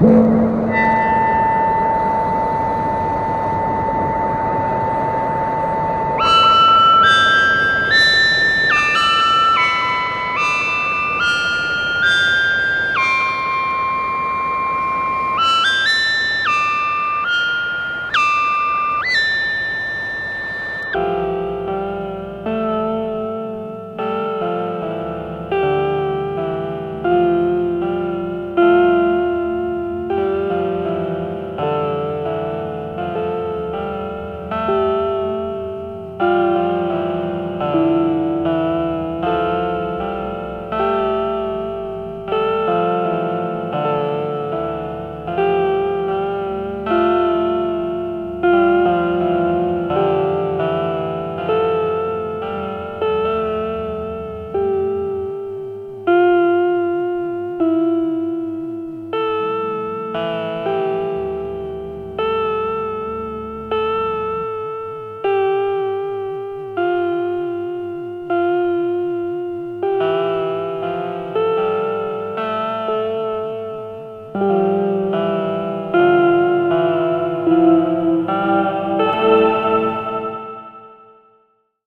Yeah.